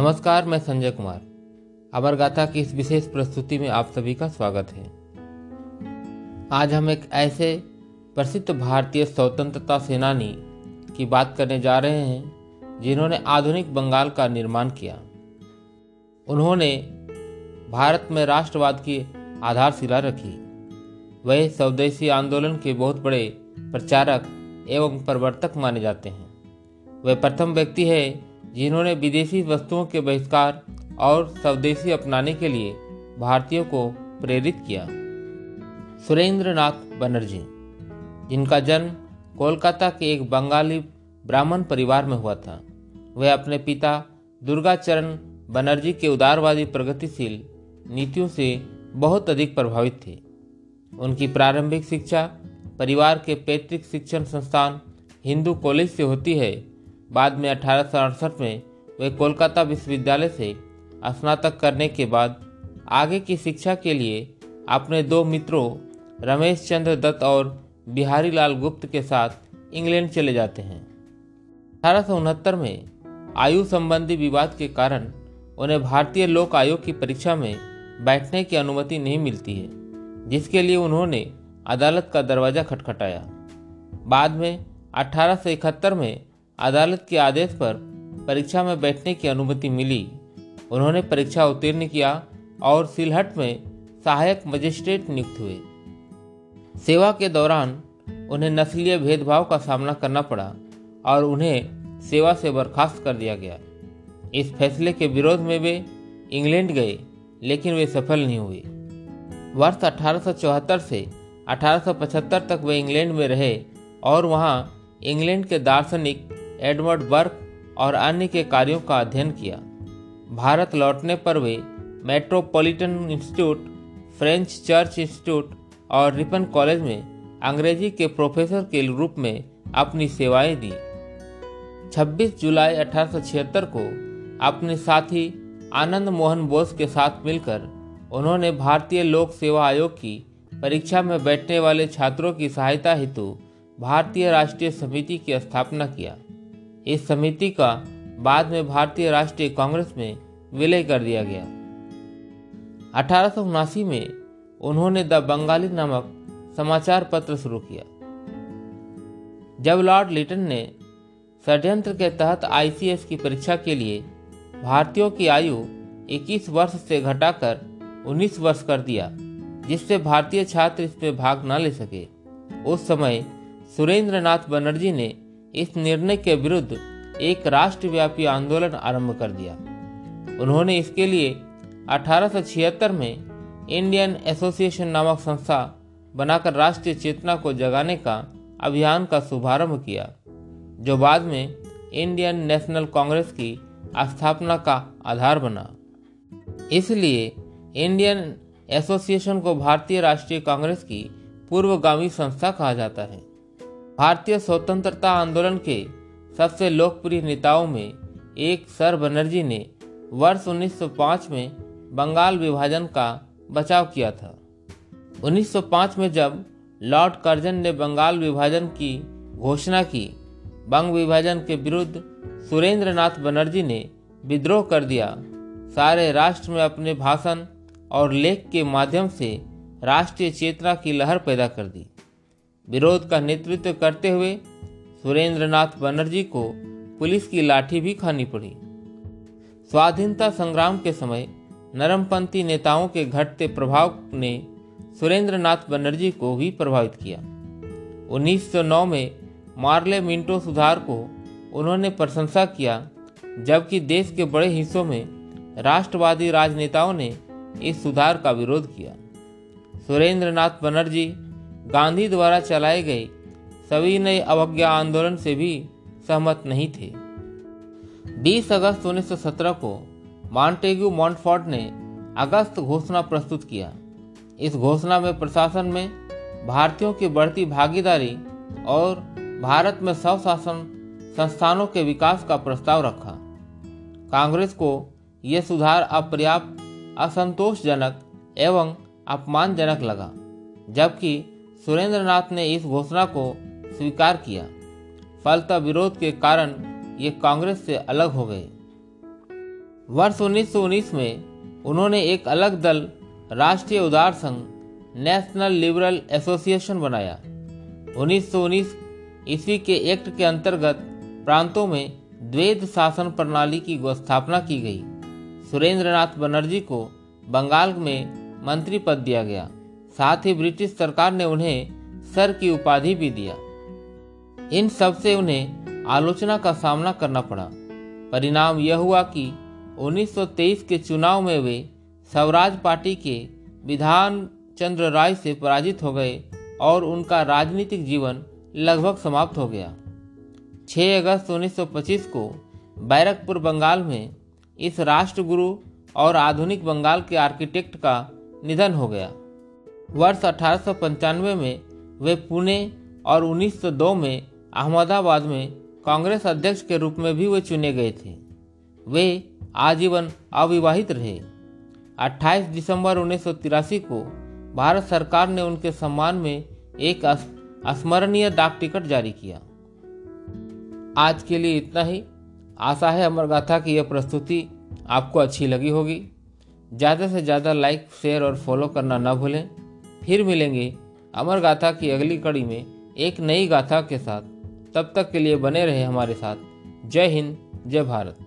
नमस्कार, मैं संजय कुमार। अमर गाथा की इस विशेष प्रस्तुति में आप सभी का स्वागत है। आज हम एक ऐसे प्रसिद्ध भारतीय स्वतंत्रता सेनानी की बात करने जा रहे हैं, जिन्होंने आधुनिक बंगाल का निर्माण किया। उन्होंने भारत में राष्ट्रवाद की आधारशिला रखी। वह स्वदेशी आंदोलन के बहुत बड़े प्रचारक एवं प्रवर्तक माने जाते हैं। वह प्रथम व्यक्ति है जिन्होंने विदेशी वस्तुओं के बहिष्कार और स्वदेशी अपनाने के लिए भारतीयों को प्रेरित किया। सुरेंद्र नाथ बनर्जी, जिनका जन्म कोलकाता के एक बंगाली ब्राह्मण परिवार में हुआ था वह अपने पिता दुर्गाचरण बनर्जी के उदारवादी प्रगतिशील नीतियों से बहुत अधिक प्रभावित थे। उनकी प्रारंभिक शिक्षा परिवार के पैतृक शिक्षण संस्थान हिंदू कॉलेज से होती है बाद में अठारह सौ अड़सठ में वे कोलकाता विश्वविद्यालय से स्नातक करने के बाद आगे की शिक्षा के लिए अपने दो मित्रों, रमेश चंद्र दत्त और बिहारी लाल गुप्त के साथ इंग्लैंड चले जाते हैं। अठारह सौ उनहत्तर में आयु संबंधी विवाद के कारण उन्हें भारतीय लोक आयोग की परीक्षा में बैठने की अनुमति नहीं मिलती है, जिसके लिए उन्होंने अदालत का दरवाज़ा खटखटाया। बाद में अठारह सौ इकहत्तर में अदालत के आदेश पर परीक्षा में बैठने की अनुमति मिली। उन्होंने परीक्षा उत्तीर्ण किया और सिलहट में सहायक मजिस्ट्रेट नियुक्त हुए। सेवा के दौरान उन्हें नस्लीय भेदभाव का सामना करना पड़ा और उन्हें सेवा से बर्खास्त कर दिया गया। इस फैसले के विरोध में वे इंग्लैंड गए, लेकिन वे सफल नहीं हुए। वर्ष 1874 से 1875 तक वे इंग्लैंड में रहे और वहाँ इंग्लैंड के दार्शनिक एडवर्ड बर्क और अन्य के कार्यों का अध्ययन किया। भारत लौटने पर वे Metropolitan Institute, French Church Institute और रिपन कॉलेज में अंग्रेज़ी के प्रोफेसर के रूप में अपनी सेवाएँ दी। 26 जुलाई अठारह सौ छिहत्तर को अपने साथी आनंद मोहन बोस के साथ मिलकर उन्होंने भारतीय लोक सेवा आयोग की परीक्षा में बैठने वाले छात्रों की सहायता हेतु भारतीय राष्ट्रीय समिति की स्थापना किया। इस समिति का बाद में भारतीय राष्ट्रीय कांग्रेस में विलय कर दिया गया। अठारह में उन्होंने द बंगाली नामक समाचार पत्र शुरू किया। जब लॉर्ड लिटन ने षड्यंत्र के तहत आईसीएस की परीक्षा के लिए भारतीयों की आयु 21 वर्ष से घटाकर 19 वर्ष कर दिया, जिससे भारतीय छात्र इसमें भाग न ले सके, उस समय सुरेंद्र नाथ बनर्जी ने इस निर्णय के विरुद्ध एक राष्ट्रव्यापी आंदोलन आरंभ कर दिया। उन्होंने इसके लिए अठारह सौ छिहत्तर में इंडियन एसोसिएशन नामक संस्था बनाकर राष्ट्रीय चेतना को जगाने का अभियान का शुभारंभ किया, जो बाद में इंडियन नेशनल कांग्रेस की स्थापना का आधार बना। इसलिए इंडियन एसोसिएशन को भारतीय राष्ट्रीय कांग्रेस की पूर्वगामी संस्था कहा जाता है। भारतीय स्वतंत्रता आंदोलन के सबसे लोकप्रिय नेताओं में एक सर बनर्जी ने वर्ष 1905 में बंगाल विभाजन का बचाव किया था। 1905 में जब लॉर्ड कर्जन ने बंगाल विभाजन की घोषणा की, बंग विभाजन के विरुद्ध सुरेंद्र नाथ बनर्जी ने विद्रोह कर दिया। सारे राष्ट्र में अपने भाषण और लेख के माध्यम से राष्ट्रीय चेतना की लहर पैदा कर दी। विरोध का नेतृत्व करते हुए सुरेंद्र नाथ बनर्जी को पुलिस की लाठी भी खानी पड़ी। स्वाधीनता संग्राम के समय नरमपंथी नेताओं के घटते प्रभाव ने सुरेंद्र नाथ बनर्जी को भी प्रभावित किया। 1909 में मार्ले मिंटो सुधार को उन्होंने प्रशंसा किया, जबकि देश के बड़े हिस्सों में राष्ट्रवादी राजनेताओं ने इस सुधार का विरोध किया। सुरेंद्र नाथ बनर्जी गांधी द्वारा चलाए गए सभी नए अवज्ञा आंदोलन से भी सहमत नहीं थे। 20 अगस्त 1917 को मॉन्टेग्यू मॉन्टफोर्ड ने अगस्त घोषणा प्रस्तुत किया। इस घोषणा में प्रशासन में भारतीयों की बढ़ती भागीदारी और भारत में स्वशासन संस्थानों के विकास का प्रस्ताव रखा। कांग्रेस को यह सुधार अपर्याप्त असंतोषजनक एवं अपमानजनक लगा, जबकि सुरेंद्र नाथ ने इस घोषणा को स्वीकार किया। फलता विरोध के कारण ये कांग्रेस से अलग हो गए। वर्ष 1919 में उन्होंने एक अलग दल, राष्ट्रीय उदार संघ, नेशनल लिबरल एसोसिएशन बनाया। 1919 ईस्वी के एक्ट के अंतर्गत प्रांतों में द्वैध शासन प्रणाली की स्थापना की गई। सुरेंद्र नाथ बनर्जी को बंगाल में मंत्री पद दिया गया। साथ ही ब्रिटिश सरकार ने उन्हें सर की उपाधि भी दिया। इन सबसे उन्हें आलोचना का सामना करना पड़ा। परिणाम यह हुआ कि 1923 के चुनाव में वे स्वराज पार्टी के विधान चंद्र राय से पराजित हो गए और उनका राजनीतिक जीवन लगभग समाप्त हो गया। 6 अगस्त 1925 को बैरकपुर, बंगाल में इस राष्ट्रगुरु और आधुनिक बंगाल के आर्किटेक्ट का निधन हो गया। वर्ष अठारह सौ पंचानवे में वे पुणे और 1902 में अहमदाबाद में कांग्रेस अध्यक्ष के रूप में भी वे चुने गए थे। वे आजीवन अविवाहित रहे। 28 दिसंबर उन्नीस सौ तिरासी को भारत सरकार ने उनके सम्मान में एक स्मरणीय डाक टिकट जारी किया। आज के लिए इतना ही। आशा है अमर गाथा की यह प्रस्तुति आपको अच्छी लगी होगी। ज़्यादा से ज़्यादा लाइक, शेयर और फॉलो करना न भूलें। फिर मिलेंगे अमर गाथा की अगली कड़ी में एक नई गाथा के साथ। तब तक के लिए बने रहे हमारे साथ। जय हिंद, जय भारत।